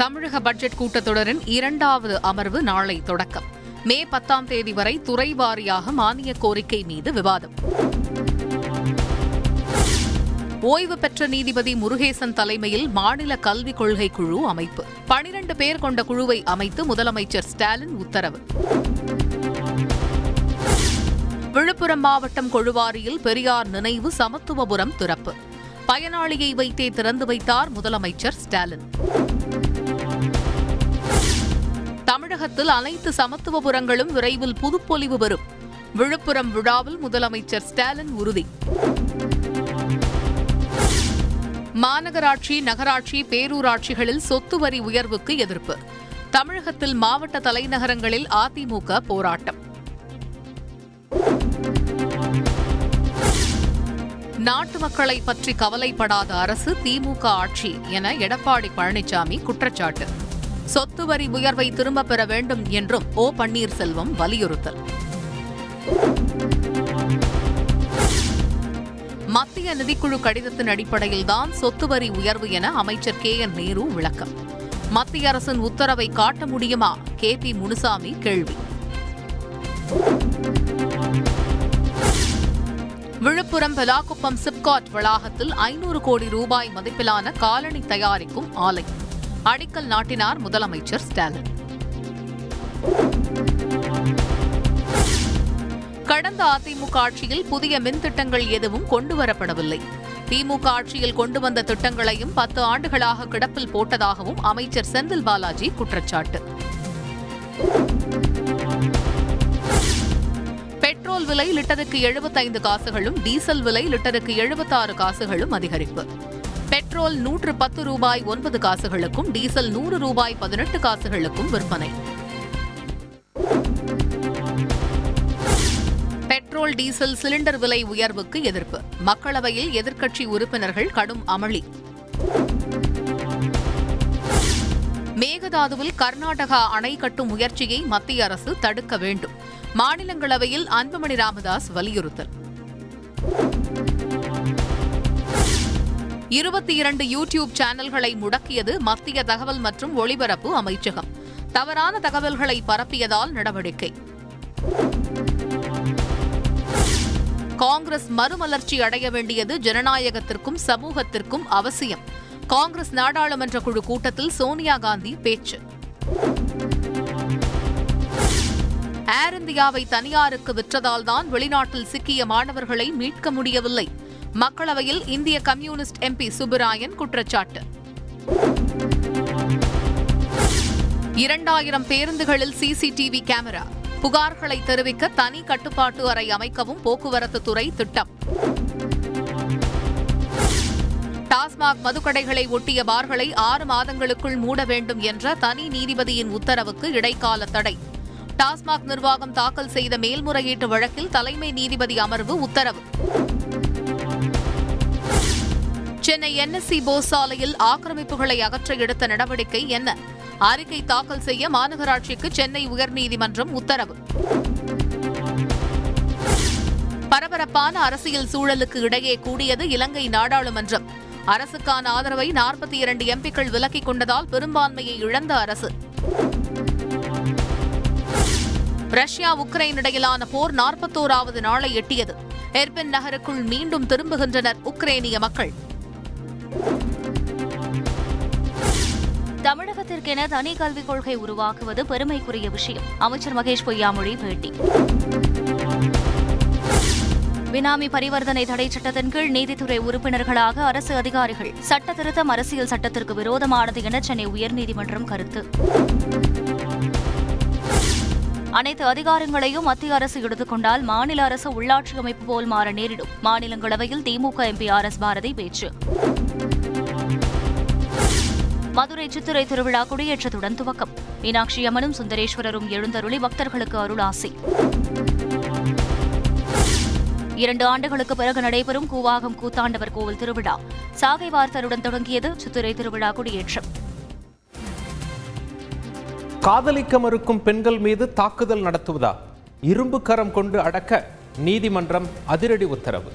தமிழக பட்ஜெட் கூட்டத்தொடரின் இரண்டாவது அமர்வு நாளை தொடக்கம். மே பத்தாம் தேதி வரை துறை வாரியாக மானிய கோரிக்கை மீது விவாதம். ஓய்வு பெற்ற நீதிபதி முருகேசன் தலைமையில் மாநில கல்விக் கொள்கை குழு அமைப்பு. பனிரண்டு பேர் கொண்ட குழுவை அமைத்து முதலமைச்சர் ஸ்டாலின் உத்தரவு. விழுப்புரம் மாவட்டம் கொழுவாரியில் பெரியார் நினைவு சமத்துவபுரம் திறப்பு. பயனாளியை வைத்தே திறந்து வைத்தார் முதலமைச்சர் ஸ்டாலின். தமிழகத்தில் அனைத்து சமத்துவபுரங்களும் விரைவில் புதுப்பொலிவு பெறும். விழுப்புரம் விழாவில் முதலமைச்சர் ஸ்டாலின் உறுதி. மாநகராட்சி நகராட்சி பேரூராட்சிகளில் சொத்து வரி உயர்வுக்கு எதிர்ப்பு. தமிழகத்தில் மாவட்ட தலைநகரங்களில் அதிமுக போராட்டம். நாட்டு மக்களை பற்றி கவலைப்படாத அரசு திமுக ஆட்சி என எடப்பாடி பழனிசாமி குற்றச்சாட்டு. சொத்து வரி உயர்வை திரும்பப் பெற வேண்டும் என்றும் ஓ பன்னீர்செல்வம் வலியுறுத்தல். மத்திய நிதிக்குழு கடிதத்தின் அடிப்படையில்தான் சொத்து வரி உயர்வு என அமைச்சர் கே என் நேரு விளக்கம். மத்திய அரசின் உத்தரவை காட்ட முடியுமா? கே பி முனுசாமி கேள்வி. விழுப்புரம் பெலாக்குப்பம் சிப்காட் வளாகத்தில் ஐநூறு கோடி ரூபாய் மதிப்பிலான காலணி தயாரிக்கும் ஆலை. அடிக்கல் நாட்டினார் முதலமைச்சர் ஸ்டாலின். கடந்த அதிமுக ஆட்சியில் புதிய மின் திட்டங்கள் எதுவும் கொண்டுவரப்படவில்லை. திமுக ஆட்சியில் கொண்டு வந்த திட்டங்களையும் பத்து ஆண்டுகளாக கிடப்பில் போட்டதாகவும் அமைச்சர் செந்தில் பாலாஜி குற்றச்சாட்டு. பெட்ரோல் விலை லிட்டருக்கு எழுபத்தைந்து காசுகளும் டீசல் விலை லிட்டருக்கு எழுபத்தாறு காசுகளும் அதிகரிப்பு. பெட்ரோல் நூற்று பத்து ரூபாய் ஒன்பது காசுகளுக்கும் டீசல் நூறு ரூபாய் பதினெட்டு காசுகளுக்கும் விற்பனை. பெட்ரோல் டீசல் சிலிண்டர் விலை உயர்வுக்கு எதிர்ப்பு. மக்களவையில் எதிர்க்கட்சி உறுப்பினர்கள் கடும் அமளி. மேகதாதுவில் கர்நாடகா அணை கட்டும் முயற்சியை மத்திய அரசு தடுக்க வேண்டும். மாநிலங்களவையில் அன்புமணி ராமதாஸ் வலியுறுத்தல். இருபத்தி இரண்டு யூடியூப் சேனல்களை முடக்கியது மத்திய தகவல் மற்றும் ஒளிபரப்பு அமைச்சகம். தவறான தகவல்களை பரப்பியதால் நடவடிக்கை. காங்கிரஸ் மறுமலர்ச்சி அடைய வேண்டியது ஜனநாயகத்திற்கும் சமூகத்திற்கும் அவசியம். காங்கிரஸ் நாடாளுமன்ற குழு கூட்டத்தில் சோனியா காந்தி பேச்சு. ஏர் இந்தியாவை தனியாருக்கு விற்றதால் தான் வெளிநாட்டில் சிக்கிய மாணவர்களை மீட்க முடியவில்லை. மக்களவையில் இந்திய கம்யூனிஸ்ட் எம்பி சுப்புராயன் குற்றச்சாட்டு. இரண்டாயிரம் பேருந்துகளில் சிசிடிவி கேமரா. புகார்களை தெரிவிக்க தனி கட்டுப்பாட்டு அறை அமைக்கவும் போக்குவரத்து துறை திட்டம். டாஸ்மாக் மதுக்கடைகளை ஒட்டிய பார்களை ஆறு மாதங்களுக்குள் மூட வேண்டும் என்ற தனி நீதிபதியின் உத்தரவுக்கு இடைக்கால தடை. டாஸ்மாக் நிர்வாகம் தாக்கல் செய்த மேல்முறையீட்டு வழக்கில் தலைமை நீதிபதி அமர்வு உத்தரவு. சென்னை என்எஸ்சி போஸ் சாலையில் ஆக்கிரமிப்புகளை அகற்ற எடுத்த நடவடிக்கை என்ன? அறிக்கை தாக்கல் செய்ய மாநகராட்சிக்கு சென்னை உயர்நீதிமன்றம் உத்தரவு. பரபரப்பான அரசியல் சூழலுக்கு இடையே கூடியது இலங்கை நாடாளுமன்றம். அரசுக்கான ஆதரவை நாற்பத்தி இரண்டு எம்பிக்கள் விலக்கிக் கொண்டதால் பெரும்பான்மையை இழந்த அரசு. ரஷ்யா உக்ரைன் இடையிலான போர் நாற்பத்தோராவது நாளை எட்டியது. எர்பின் நகருக்குள் மீண்டும் திரும்புகின்றனர் உக்ரேனிய மக்கள். தமிழகத்திற்கென தனி கல்விக் கொள்கை உருவாக்குவது பெருமைக்குரிய விஷயம். அமைச்சர் மகேஷ் பொய்யாமொழி பேட்டி. பினாமி பரிவர்த்தனை தடை சட்டத்தின் கீழ் நீதித்துறை உறுப்பினர்களாக அரசு அதிகாரிகள். சட்ட திருத்தம் அரசியல் சட்டத்திற்கு விரோதமானது என சென்னை உயர்நீதிமன்றம் கருத்து. அனைத்து அதிகாரங்களையும் மத்திய அரசு எடுத்துக்கொண்டால் மாநில அரசு உள்ளாட்சி அமைப்பு போல் மாற நேரிடும். மாநிலங்களவையில் DMK MP R. S. Bharathi பேச்சு. மதுரை சித்திரை திருவிழா கொடியேற்றத்துடன் துவக்கம். மீனாட்சி அம்மனும் சுந்தரேஸ்வரரும் எழுந்தருளி பக்தர்களுக்கு அருளாசி இரண்டு ஆண்டுகளுக்கு பிறகு நடைபெறும் கூவாகம் கூத்தாண்டவர் கோவில் திருவிழா. சாகை வார்த்தருடன் தொடங்கியது சித்திரை திருவிழா கொடியேற்றம். காதலிக்க மறுக்கும் பெண்கள் மீது தாக்குதல் நடத்துவதா? இரும்பு கரம் கொண்டு அடக்க நீதிமன்றம் அதிரடி உத்தரவு.